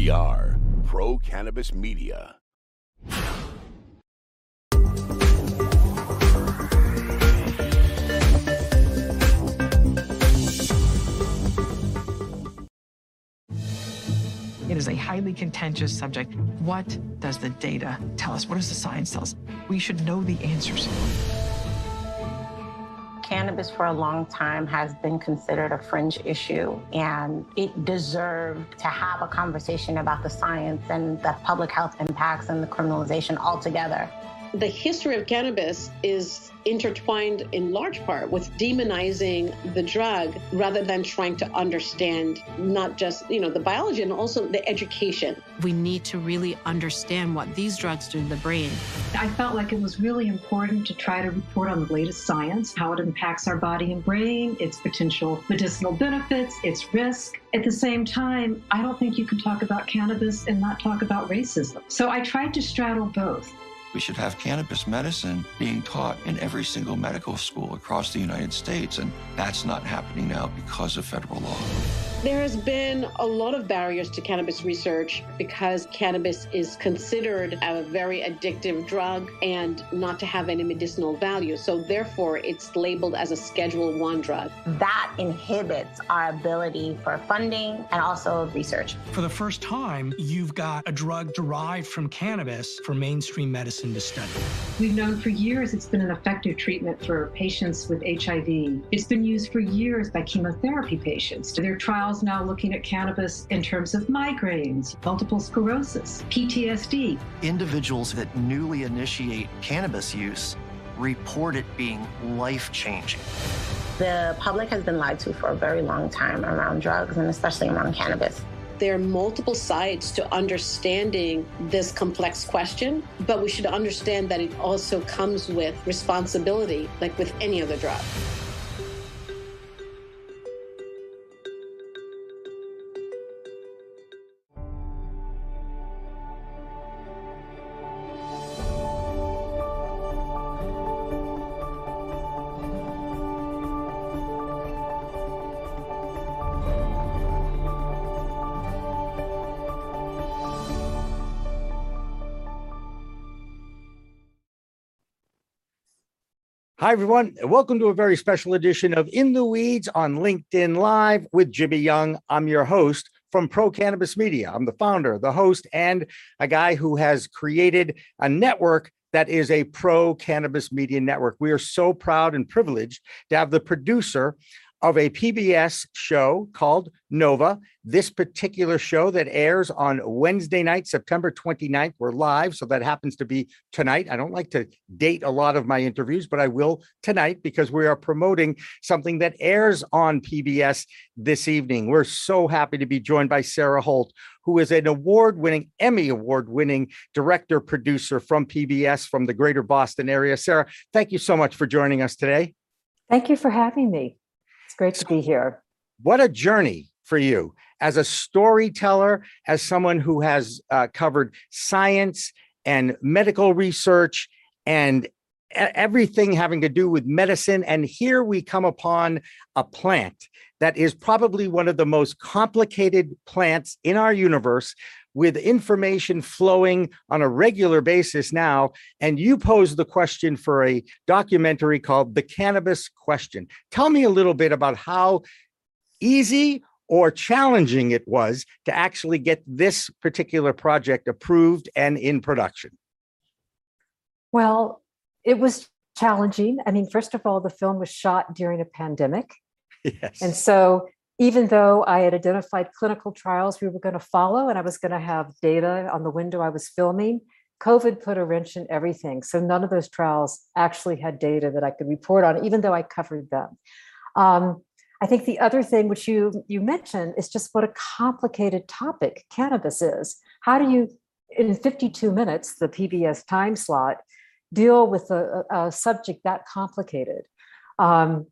We are Pro Cannabis Media. It is a highly contentious subject. What does the data tell us? What does the science tell us? We should know the answers. Cannabis for a long time has been considered a fringe issue, and it deserved to have a conversation about the science and the public health impacts and the criminalization altogether. The history of cannabis is intertwined in large part with demonizing the drug rather than trying to understand not just, you know, the biology and also the education. We need to really understand what these drugs do to the brain. I felt like it was really important to try to report on the latest science, how it impacts our body and brain, its potential medicinal benefits, its risk. At the same time, I don't think you can talk about cannabis and not talk about racism. So I tried to straddle both. We should have cannabis medicine being taught in every single medical school across the United States, and that's not happening now because of federal law. There has been a lot of barriers to cannabis research because cannabis is considered a very addictive drug and not to have any medicinal value. So therefore, it's labeled as a Schedule 1 drug. That inhibits our ability for funding and also research. For the first time, you've got a drug derived from cannabis for mainstream medicine to study. We've known for years it's been an effective treatment for patients with HIV. It's been used for years by chemotherapy patients. There are trials now looking at cannabis in terms of migraines, multiple sclerosis, PTSD. Individuals that newly initiate cannabis use report it being life changing. The public has been lied to for a very long time around drugs and especially around cannabis. There are multiple sides to understanding this complex question, but we should understand that it also comes with responsibility, like with any other drug. Hi, everyone. Welcome to a very special edition of In the Weeds on LinkedIn Live with Jimmy Young. I'm your host from Pro Cannabis Media. I'm the founder, the host, and a guy who has created a network that is a pro cannabis media network. We are so proud and privileged to have the producer of a PBS show called Nova. This particular show that airs on Wednesday night, September 29th. We're live, so that happens to be tonight. I don't like to date a lot of my interviews, but I will tonight because we are promoting something that airs on PBS this evening. We're so happy to be joined by Sarah Holt, who is an award winning, Emmy award winning director producer from PBS from the greater Boston area. Sarah, thank you so much for joining us today. Thank you for having me. Great to be here. What a journey for you as a storyteller, as someone who has uh, covered science and medical research and everything having to do with medicine. And here we come upon a plant that is probably one of the most complicated plants in our universe with information flowing on a regular basis now. And you posed the question for a documentary called The Cannabis Question. Tell me a little bit about how easy or challenging it was to actually get this particular project approved and in production. Well, it was challenging. I mean, first of all, the film was shot during a pandemic. Yes. And so even though I had identified clinical trials we were going to follow and I was going to have data on the window I was filming, COVID put a wrench in everything. So none of those trials actually had data that I could report on, even though I covered them. Um, I think the other thing which you you mentioned is just what a complicated topic cannabis is. How do you, in 52 minutes, the PBS time slot, deal with a, a subject that complicated? Um,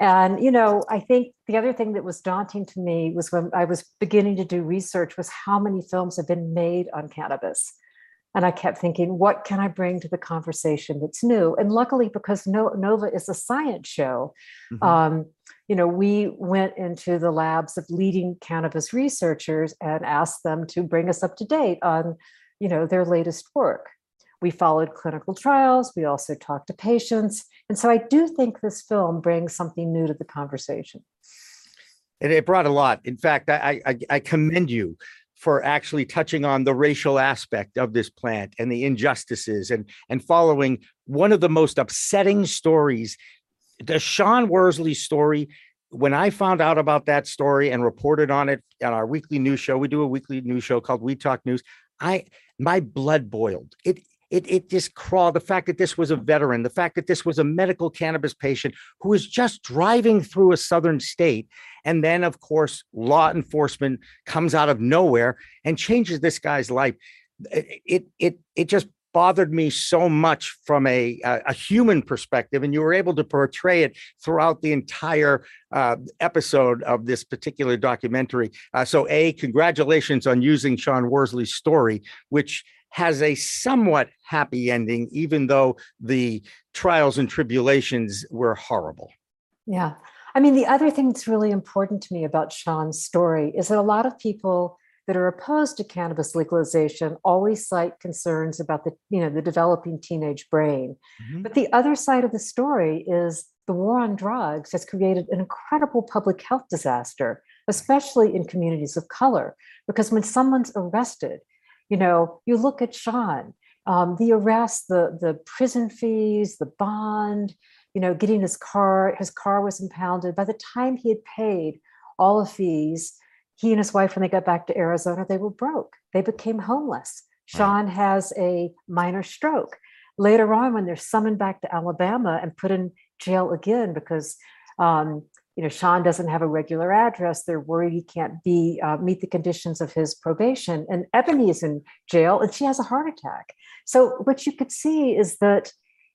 and, you know, I think the other thing that was daunting to me was when I was beginning to do research was how many films have been made on cannabis. And I kept thinking, what can I bring to the conversation that's new? And luckily, because Nova is a science show, Mhm. um, you know, we went into the labs of leading cannabis researchers and asked them to bring us up to date on, you know, their latest work. We followed clinical trials. We also talked to patients. And so I do think this film brings something new to the conversation. It, it brought a lot. In fact, I, I I commend you for actually touching on the racial aspect of this plant and the injustices and and following one of the most upsetting stories, the Sean Worsley story. When I found out about that story and reported on it on our weekly news show, we do a weekly news show called We Talk News. I my blood boiled. It it it just crawled. The fact that this was a veteran, the fact that this was a medical cannabis patient who was just driving through a southern state, and then of course law enforcement comes out of nowhere and changes this guy's life. It it it, it just bothered me so much from a, a human perspective, and you were able to portray it throughout the entire uh, episode of this particular documentary. Uh, so, a congratulations on using Sean Worsley's story, which has a somewhat happy ending, even though the trials and tribulations were horrible. Yeah. I mean, the other thing that's really important to me about Sean's story is that a lot of people that are opposed to cannabis legalization always cite concerns about the, you know, the developing teenage brain. Mm-hmm. But the other side of the story is the war on drugs has created an incredible public health disaster, especially in communities of color. Because when someone's arrested, you know, you look at Sean, um, the arrest, the the prison fees, the bond, you know, getting his car, his car was impounded. By the time he had paid all the fees, he and his wife, when they got back to Arizona, they were broke. They became homeless. Sean has a minor stroke. Later on, when they're summoned back to Alabama and put in jail again because um, you know Sean doesn't have a regular address, they're worried he can't be uh, meet the conditions of his probation. And Ebony is in jail, and she has a heart attack. So what you could see is that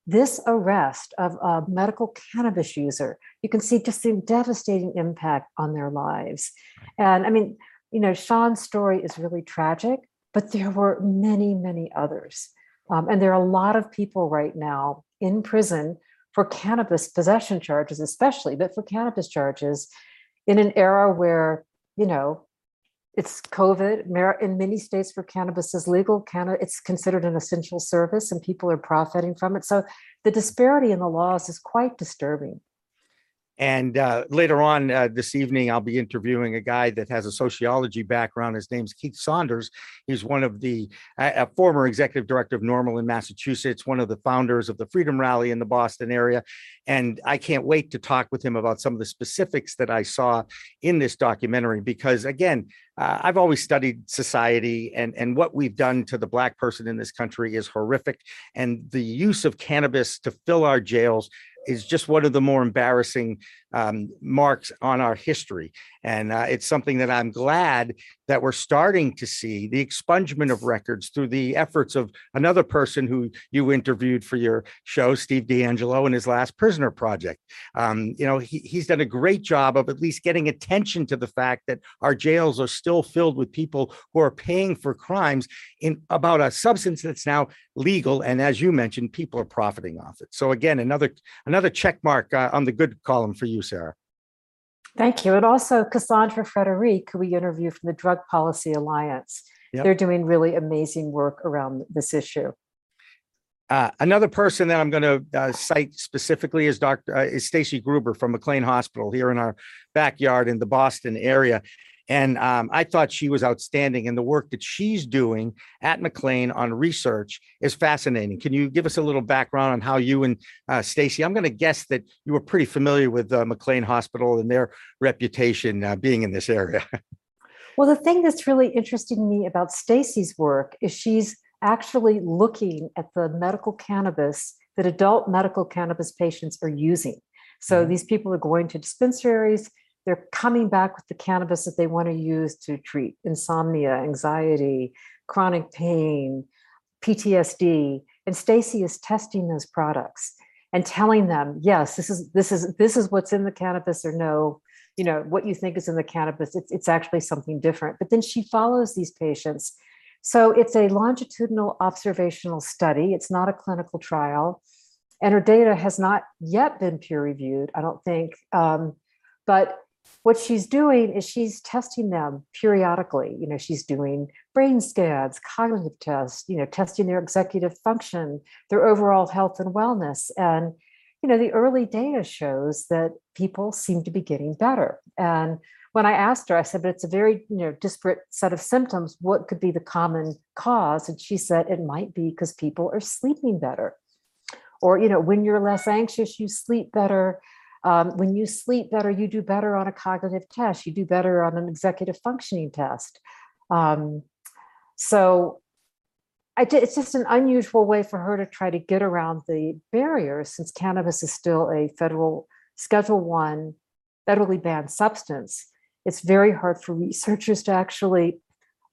this arrest of a medical cannabis user, you can see just the devastating impact on their lives. And I mean, you know, Sean's story is really tragic, but there were many, many others. Um, and there are a lot of people right now in prison for cannabis possession charges, especially, but for cannabis charges in an era where, you know, it's COVID. In many states where cannabis is legal, canna- it's considered an essential service and people are profiting from it. So the disparity in the laws is quite disturbing. And uh, later on uh, this evening, I'll be interviewing a guy that has a sociology background. His name's Keith Saunders. He's one of the a former executive director of NORML in Massachusetts, one of the founders of the Freedom Rally in the Boston area. And I can't wait to talk with him about some of the specifics that I saw in this documentary because, again, uh, I've always studied society and, and what we've done to the Black person in this country is horrific. And the use of cannabis to fill our jails is just one of the more embarrassing um, marks on our history. And uh, it's something that I'm glad that we're starting to see the expungement of records through the efforts of another person who you interviewed for your show, Steve DeAngelo, and his last prisoner project. Um, you know, he, he's done a great job of at least getting attention to the fact that our jails are still filled with people who are paying for crimes in about a substance that's now legal. And as you mentioned, people are profiting off it. So again, another another check mark uh, on the good column for you, Sarah. Thank you. And also Cassandra Frederique, who we interviewed from the Drug Policy Alliance. Yep. They're doing really amazing work around this issue. Uh, another person that I'm going to uh, cite specifically is Dr. Uh, is Staci Gruber from McLean Hospital here in our backyard in the Boston area. And um, I thought she was outstanding, and the work that she's doing at McLean on research is fascinating. Can you give us a little background on how you and uh, Staci? I'm going to guess that you were pretty familiar with uh, McLean Hospital and their reputation uh, being in this area. Well, the thing that's really interesting to me about Staci's work is she's actually looking at the medical cannabis that adult medical cannabis patients are using. So these people are going to dispensaries, they're coming back with the cannabis that they want to use to treat insomnia, anxiety, chronic pain, PTSD. And Staci is testing those products and telling them, yes, this is this is this is what's in the cannabis or no, you know, what you think is in the cannabis, it's, it's actually something different. But then she follows these patients So it's a longitudinal observational study. It's not a clinical trial. And her data has not yet been peer reviewed, I don't think. Um, but what she's doing is she's testing them periodically. You know, she's doing brain scans, cognitive tests, you know, testing their executive function, their overall health and wellness. And, you know, the early data shows that people seem to be getting better. And when I asked her, I said, but it's a very, you know, disparate set of symptoms. What could be the common cause? And she said it might be because people are sleeping better. Or, you know, when you're less anxious, you sleep better um, when you sleep better, you do better on a cognitive test, you do better on an executive functioning test. Um, so I, it's just an unusual way for her to try to get around the barriers since cannabis is still a federal Schedule One federally banned substance. It's very hard for researchers to actually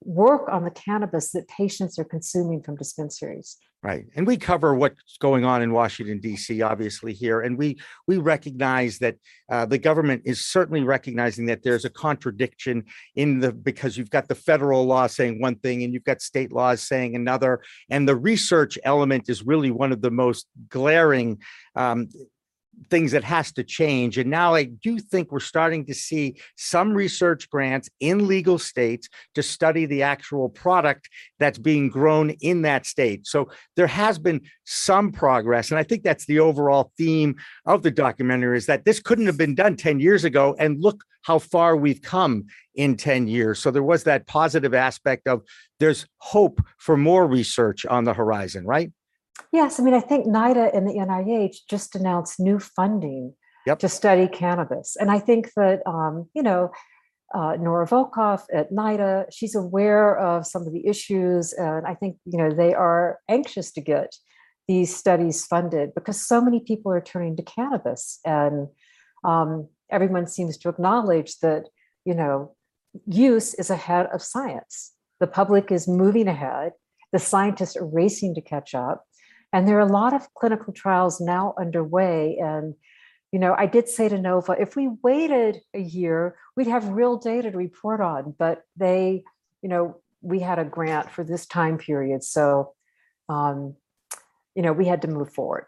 work on the cannabis that patients are consuming from dispensaries. Right. And we cover what's going on in Washington, D.C., obviously, here. And we we recognize that uh, the government is certainly recognizing that there's a contradiction in the because you've got the federal law saying one thing and you've got state laws saying another. And the research element is really one of the most glaring um, things that has to change. And now I do think we're starting to see some research grants in legal states to study the actual product that's being grown in that state. So there has been some progress. And I think that's the overall theme of the documentary is that this couldn't have been done 10 years ago. And look how far we've come in 10 years. So there was that positive aspect of there's hope for more research on the horizon, right? Yes, I mean, I think NIDA and the NIH just announced new funding yep. to study cannabis. And I think that, um, you know, uh, Nora Volkow at NIDA, she's aware of some of the issues. And I think, you know, they are anxious to get these studies funded because so many people are turning to cannabis. And um, everyone seems to acknowledge that, you know, use is ahead of science. The public is moving ahead. The scientists are racing to catch up and there are a lot of clinical trials now underway. And, you know, I did say to Nova, if we waited a year, we'd have real data to report on. But they, you know, we had a grant for this time period. So, um, you know, we had to move forward.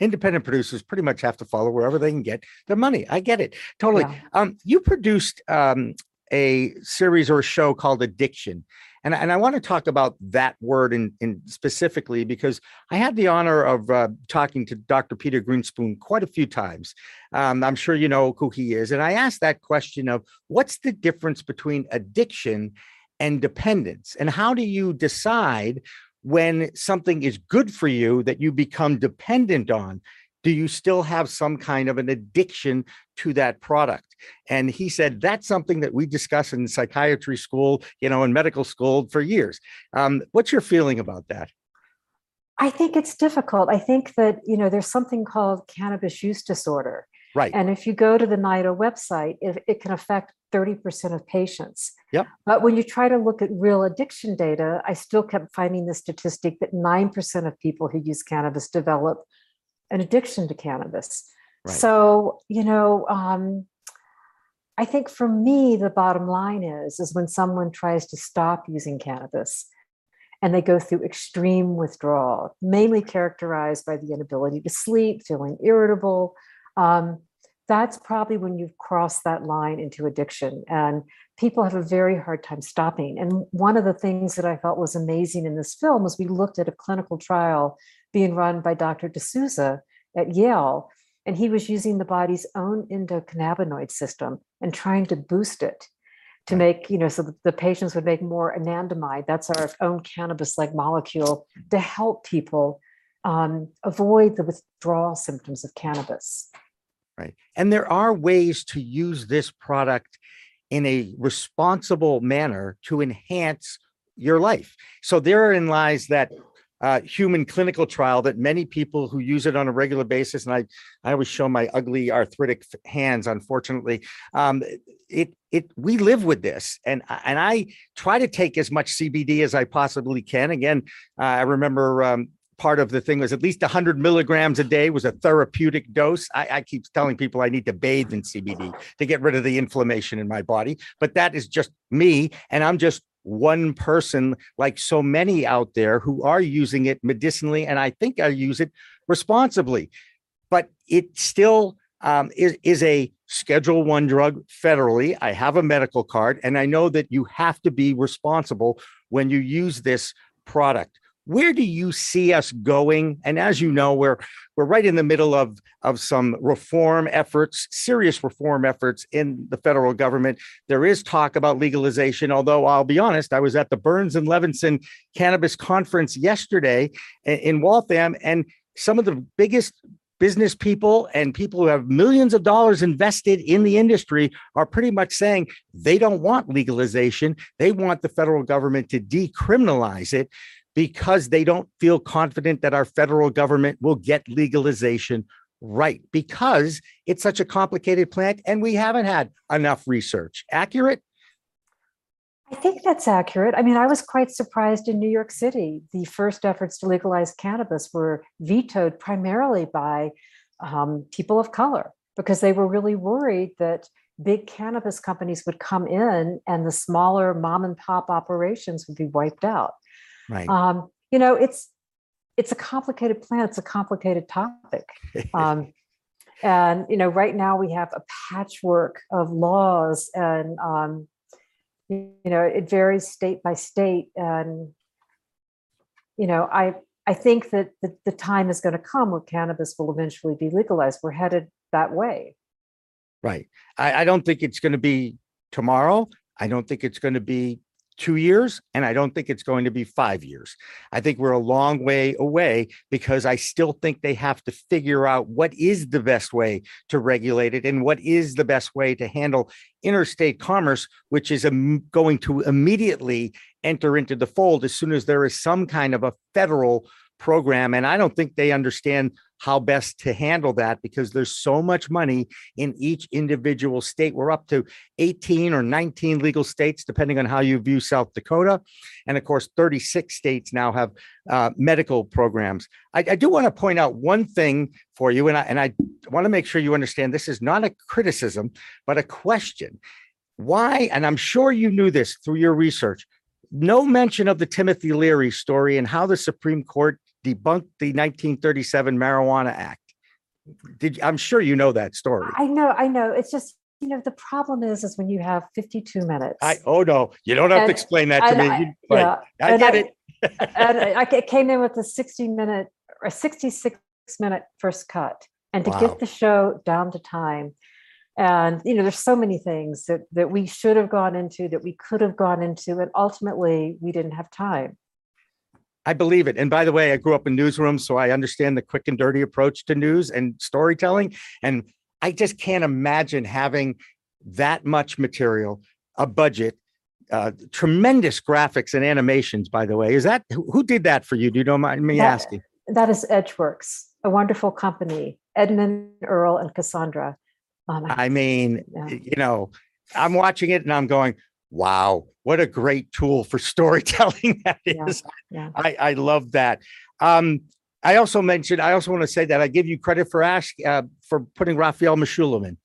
Independent producers pretty much have to follow wherever they can get their money. I get it totally. Yeah. Um, you produced um, a series or a show called Addiction. And, and I want to talk about that word in, in specifically because I had the honor of uh, talking to Dr. Peter Grinspoon quite a few times. Um, I'm sure you know who he is. And I asked that question of what's the difference between addiction and dependence? And how do you decide when something is good for you that you become dependent on? Do you still have some kind of an addiction to that product? And he said that's something that we discuss in psychiatry school you know in medical school for years. Um, what's your feeling about that? I think it's difficult. I think that you know there's something called cannabis use disorder. Right. And if you go to the nida website it, it can affect 30% of patients. Yep. But when you try to look at real addiction data i still kept finding the statistic that 9% of people who use cannabis develop an addiction to cannabis. Right. So, you know, um, I think for me, the bottom line is, is when someone tries to stop using cannabis and they go through extreme withdrawal, mainly characterized by the inability to sleep, feeling irritable. Um, that's probably when you've crossed that line into addiction. And people have a very hard time stopping. And one of the things that I thought was amazing in this film was we looked at a clinical trial being run by Dr. D'Souza at Yale. And he was using the body's own endocannabinoid system and trying to boost it to make, you know, so that the patients would make more anandamide. That's our own cannabis like molecule to help people um, avoid the withdrawal symptoms of cannabis. Right. And there are ways to use this product in a responsible manner to enhance your life. So therein lies that uh, human clinical trial that many people who use it on a regular basis, and I, I always show my ugly arthritic hands, unfortunately. Um, it, it, we live with this, and and I try to take as much CBD as I possibly can. Again, uh, I remember um, part of the thing was at least 100 milligrams a day was a therapeutic dose. I, I, keep telling people I need to bathe in CBD to get rid of the inflammation in my body, but that is just me. And I'm just one person like so many out there who are using it medicinally and I think I use it responsibly. But it still um, is, is a schedule one drug federally. I have a medical card and I know that you have to be responsible when you use this product where do you see us going? And as you know we're we're right in the middle of of some reform efforts serious reform efforts in the federal government. There is talk about legalization although i'll be honest i was at the burns and levinson cannabis conference yesterday in waltham and some of the biggest business people and people who have millions of dollars invested in the industry are pretty much saying they don't want legalization. They want the federal government to decriminalize it because they don't feel confident that our federal government will get legalization right because it's such a complicated plant and we haven't had enough research. Accurate? I think that's accurate. I mean, I was quite surprised in New York City. The first efforts to legalize cannabis were vetoed primarily by um, people of color because they were really worried that big cannabis companies would come in and the smaller mom and pop operations would be wiped out. Right. Um, you know, it's it's a complicated plan. It's a complicated topic. Um, and you know, right now we have a patchwork of laws, and um, you know, it varies state by state. And you know, I I think that the, the time is going to come where cannabis will eventually be legalized. We're headed that way. Right. I, I don't think it's going to be tomorrow. I don't think it's going to be two years, and I don't think it's going to be five years. I think we're a long way away because I still think they have to figure out what is the best way to regulate it and what is the best way to handle interstate commerce, which is going to immediately enter into the fold as soon as there is some kind of a federal program. And I don't think they understand how best to handle that because there's so much money in each individual state. We're up to 18 or 19 legal states, depending on how you view South Dakota. And of course, 36 states now have uh, medical programs. I, I do want to point out one thing for you, and I, and I want to make sure you understand this is not a criticism, but a question. Why, and I'm sure you knew this through your research, no mention of the Timothy Leary story and how the Supreme Court debunked the 1937 Marijuana Act. Did I'm sure you know that story. I know, I know. It's just you know the problem is is when you have 52 minutes. I oh no, you don't have And- to explain that to me. I- You- yeah, I get I- it. and I I came in with a 60 minute or 66 minute first cut, and to Wow. get the show down to time. And you know, there's so many things that that we should have gone into, that we could have gone into, and ultimately we didn't have time. I believe it. And by the way, I grew up in newsrooms, so I understand the quick and dirty approach to news and storytelling. And I just can't imagine having that much material, a budget, uh, tremendous graphics and animations. By the way, is that who, did that for you? Do you don't mind me That- asking? That is Edgeworks, a wonderful company. Edmund, Earl, and Cassandra. Um, I mean, Yeah. you know, I'm watching it and I'm going, wow, what a great tool for storytelling that is. Yeah, yeah. I, I love that. Um, I also mentioned, I also want to say that I give you credit for ask uh, for putting Raphael Mechoulam in,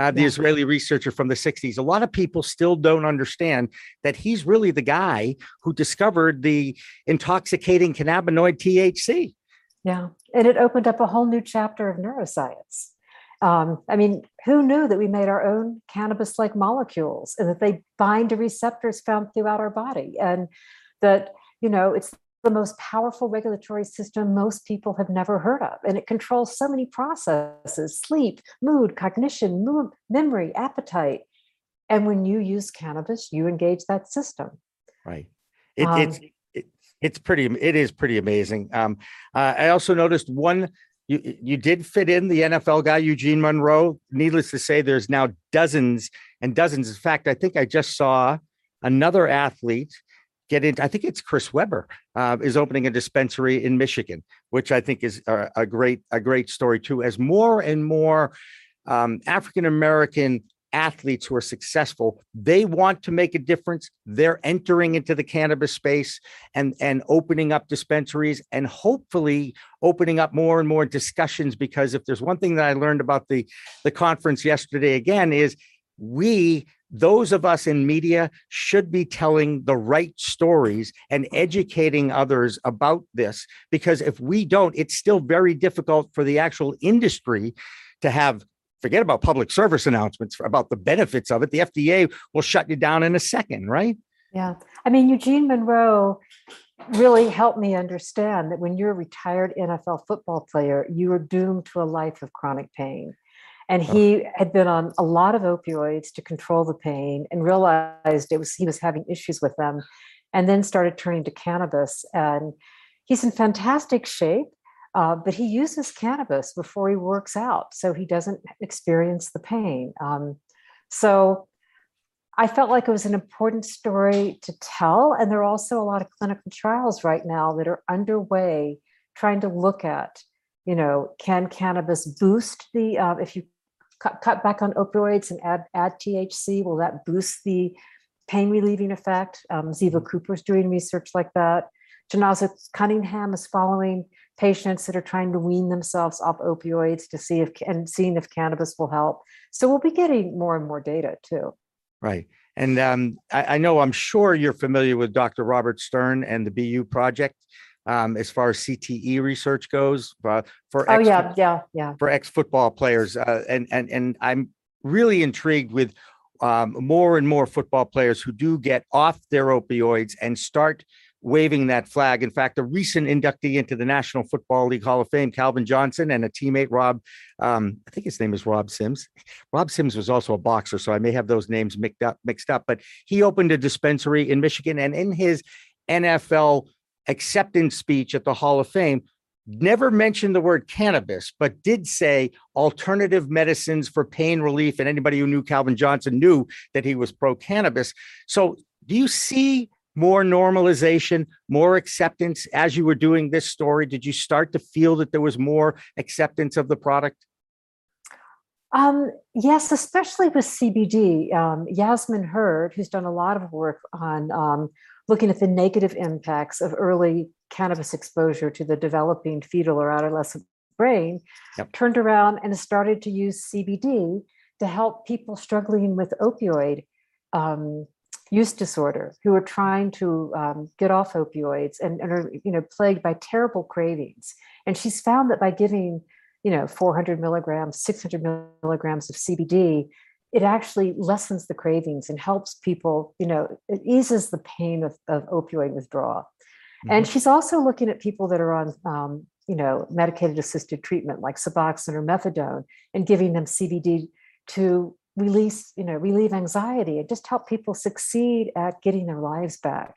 uh, the Yeah. Israeli researcher from the 60s. A lot of people still don't understand that he's really the guy who discovered the intoxicating cannabinoid THC. Yeah, and it opened up a whole new chapter of neuroscience. Um, I mean, who knew that we made our own cannabis like molecules and that they bind to receptors found throughout our body? And that, you know, it's the most powerful regulatory system most people have never heard of. And it controls so many processes sleep, mood, cognition, mood, memory, appetite. And when you use cannabis, you engage that system. Right. It, Um, it's it, it's pretty. It is pretty amazing. Um, uh, I also noticed one. You you did fit in the NFL guy Eugene Monroe. Needless to say, there's now dozens and dozens. In fact, I think I just saw another athlete get in. I think it's Chris Webber uh, is opening a dispensary in Michigan, which I think is a, a great a great story too. As more and more um, African American athletes who are successful they want to make a difference. They're entering into the cannabis space and and opening up dispensaries and hopefully opening up more and more discussions because if there's one thing that i learned about the the conference yesterday again is we those of us in media should be telling the right stories and educating others about this because if we don't it's still very difficult for the actual industry to have forget about public service announcements about the benefits of it. The FDA will shut you down in a second right? Yeah. I mean Eugene Monroe really helped me understand that when you're a retired NFL football player you are doomed to a life of chronic pain. And oh. he had been on a lot of opioids to control the pain and realized it was he was having issues with them and then started turning to cannabis. And he's in fantastic shape uh, but he uses cannabis before he works out so he doesn't experience the pain um, so i felt like it was an important story to tell and there are also a lot of clinical trials right now that are underway trying to look at you know can cannabis boost the uh, if you cut, cut back on opioids and add, add THC? Will that boost the pain relieving effect? Um, Ziva mm-hmm. Cooper's doing research like that. Chinazo Cunningham is following patients that are trying to wean themselves off opioids to see if and seeing if cannabis will help. So we'll be getting more and more data too. Right. And um, I, I, know I'm sure you're familiar with Dr. Robert Stern and the BU project um, as far as CTE research goes uh, for oh ex- yeah yeah yeah for ex football players uh, and and and I'm really intrigued with um, more and more football players who do get off their opioids and start waving that flag. In fact, a recent inductee into the National Football League Hall of Fame, Calvin Johnson, and a teammate, Rob, um, I think his name is Rob Sims. Rob Sims was also a boxer, so I may have those names mixed up. Mixed up, but he opened a dispensary in Michigan, and in his NFL acceptance speech at the Hall of Fame never mentioned the word cannabis, but did say alternative medicines for pain relief. And anybody who knew Calvin Johnson knew that he was pro cannabis. So, do you see more normalization, more acceptance as you were doing this story? Did you start to feel that there was more acceptance of the product? Um, yes, especially with CBD. Um, Yasmin Hurd, who's done a lot of work on um, looking at the negative impacts of early cannabis exposure to the developing fetal or adolescent brain, yep. turned around and started to use CBD to help people struggling with opioid um, use disorder who are trying to um, get off opioids and, and, are you know plagued by terrible cravings. And she's found that by giving you know 400 milligrams, 600 milligrams of CBD, it actually lessens the cravings and helps people, you know, it eases the pain of, of opioid withdrawal. Mm-hmm. And she's also looking at people that are on, um, you know, medicated assisted treatment like Suboxone or methadone and giving them CBD to release, you know, relieve anxiety and just help people succeed at getting their lives back.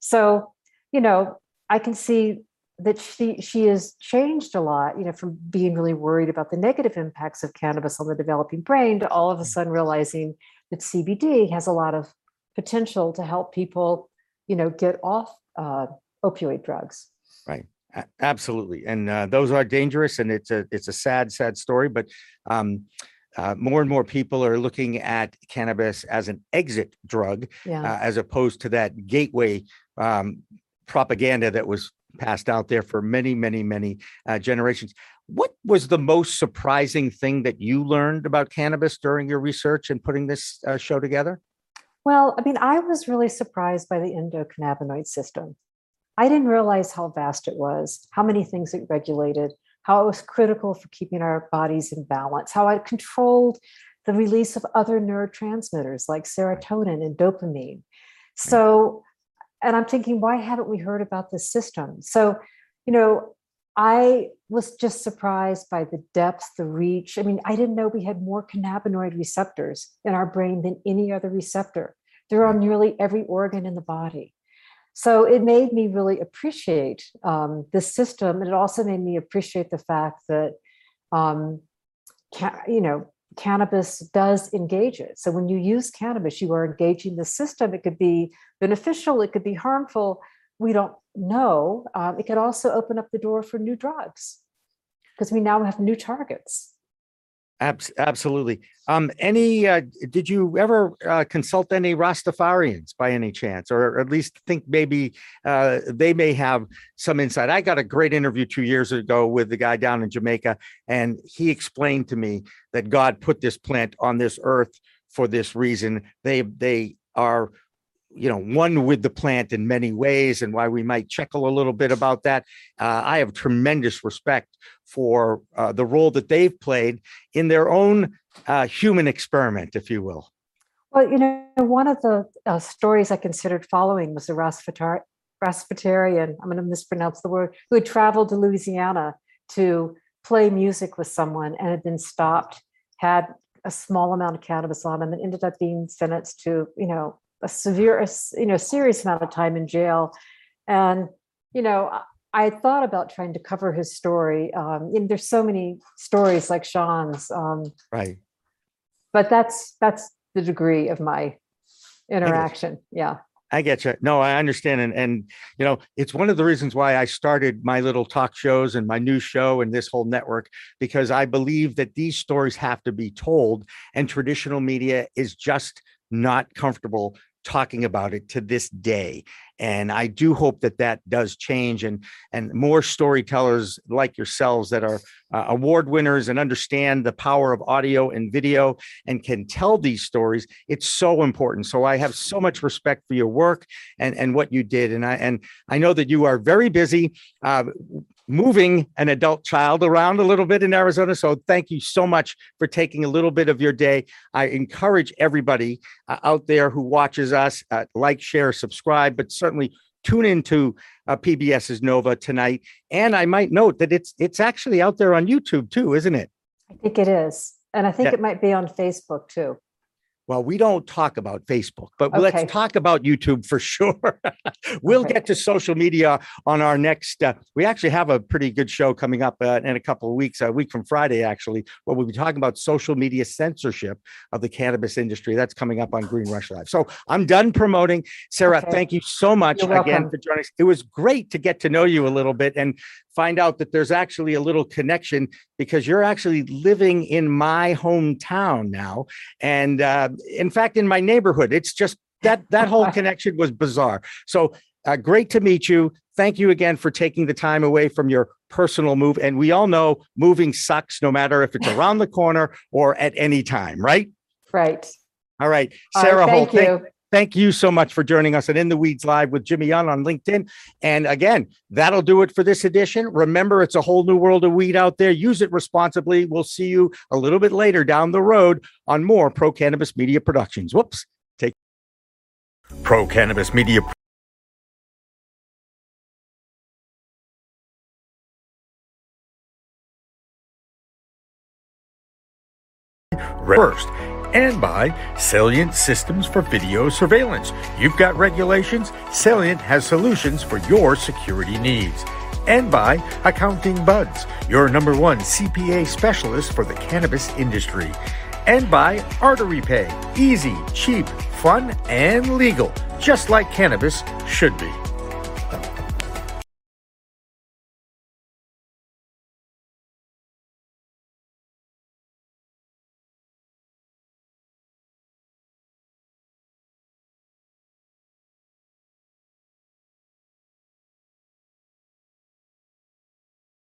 So, you know, I can see that she she has changed a lot you know from being really worried about the negative impacts of cannabis on the developing brain to all of a sudden realizing that cbd has a lot of potential to help people you know get off uh, opioid drugs. Right. Absolutely. And uh, those are dangerous and it's a it's a sad sad story but um, uh, more and more people are looking at cannabis as an exit drug yeah. uh, as opposed to that gateway um, propaganda that was passed out there for many, many, many uh, generations. What was the most surprising thing that you learned about cannabis during your research and putting this uh, show together? Well, I mean, I was really surprised by the endocannabinoid system. I didn't realize how vast it was, how many things it regulated, how it was critical for keeping our bodies in balance, how it controlled the release of other neurotransmitters like serotonin and dopamine. So and I'm thinking, why haven't we heard about this system? So, you know, I was just surprised by the depth, the reach. I mean, I didn't know we had more cannabinoid receptors in our brain than any other receptor. They're on nearly every organ in the body. So it made me really appreciate um, this system. And it also made me appreciate the fact that, um, you know, cannabis does engage it. So when you use cannabis, you are engaging the system. It could be beneficial, it could be harmful. We don't know. Um, it could also open up the door for new drugs because we now have new targets. Absolutely. Um, any? Uh, did you ever uh, consult any Rastafarians by any chance, or at least think maybe uh, they may have some insight? I got a great interview two years ago with the guy down in Jamaica, and he explained to me that God put this plant on this earth for this reason. They they are you know one with the plant in many ways and why we might chuckle a little bit about that. Uh, i have tremendous respect for uh, the role that they've played in their own uh, human experiment if you will. Well you know one of the uh, stories i considered following was a Rastafarian, I'm going to mispronounce the word, who had traveled to Louisiana to play music with someone and had been stopped, had a small amount of cannabis on him, and ended up being sentenced to, you know, a severe, you know, serious amount of time in jail. And, you know, I thought about trying to cover his story. Um, and there's so many stories like Sean's. Um, right. But that's that's the degree of my interaction. Yeah. I get you. No, I understand. And, and, you know, it's one of the reasons why I started my little talk shows and my new show and this whole network, because I believe that these stories have to be told and traditional media is just not comfortable talking about it to this day and i do hope that that does change and and more storytellers like yourselves that are uh, award winners and understand the power of audio and video and can tell these stories it's so important. So i have so much respect for your work and and what you did and i and i know that you are very busy uh, moving an adult child around a little bit in Arizona. So thank you so much for taking a little bit of your day. I encourage everybody uh, out there who watches us, uh, like, share, subscribe, but certainly tune into uh, PBS's Nova tonight. And I might note that it's it's actually out there on YouTube too, isn't it? I think it is. And I think yeah. it might be on Facebook too. Well, we don't talk about Facebook, but okay. let's talk about YouTube for sure. we'll okay. get to social media on our next. Uh, we actually have a pretty good show coming up uh, in a couple of weeks, a week from Friday, actually, where we'll be talking about social media censorship of the cannabis industry. That's coming up on Green Rush Live. So I'm done promoting. Sarah, okay. thank you so much You're again welcome. for joining us. It was great to get to know you a little bit and find out that there's actually a little connection because you're actually living in my hometown now. And uh, in fact, in my neighborhood, it's just that that whole connection was bizarre. So uh, great to meet you. Thank you again for taking the time away from your personal move. And we all know moving sucks no matter if it's around the corner or at any time, right? Right. All right. Sarah all right, thank Holt, you. Thank, Thank you so much for joining us and In the Weeds Live with Jimmy Young on LinkedIn. And again, that'll do it for this edition. Remember, it's a whole new world of weed out there. Use it responsibly. We'll see you a little bit later down the road on more Pro Cannabis Media Productions. Whoops. Take Pro Cannabis Media. First and by Salient Systems for Video Surveillance. You've got regulations, Salient has solutions for your security needs. And by Accounting Buds, your number one CPA specialist for the cannabis industry. And by Artery Pay, easy, cheap, fun, and legal, just like cannabis should be.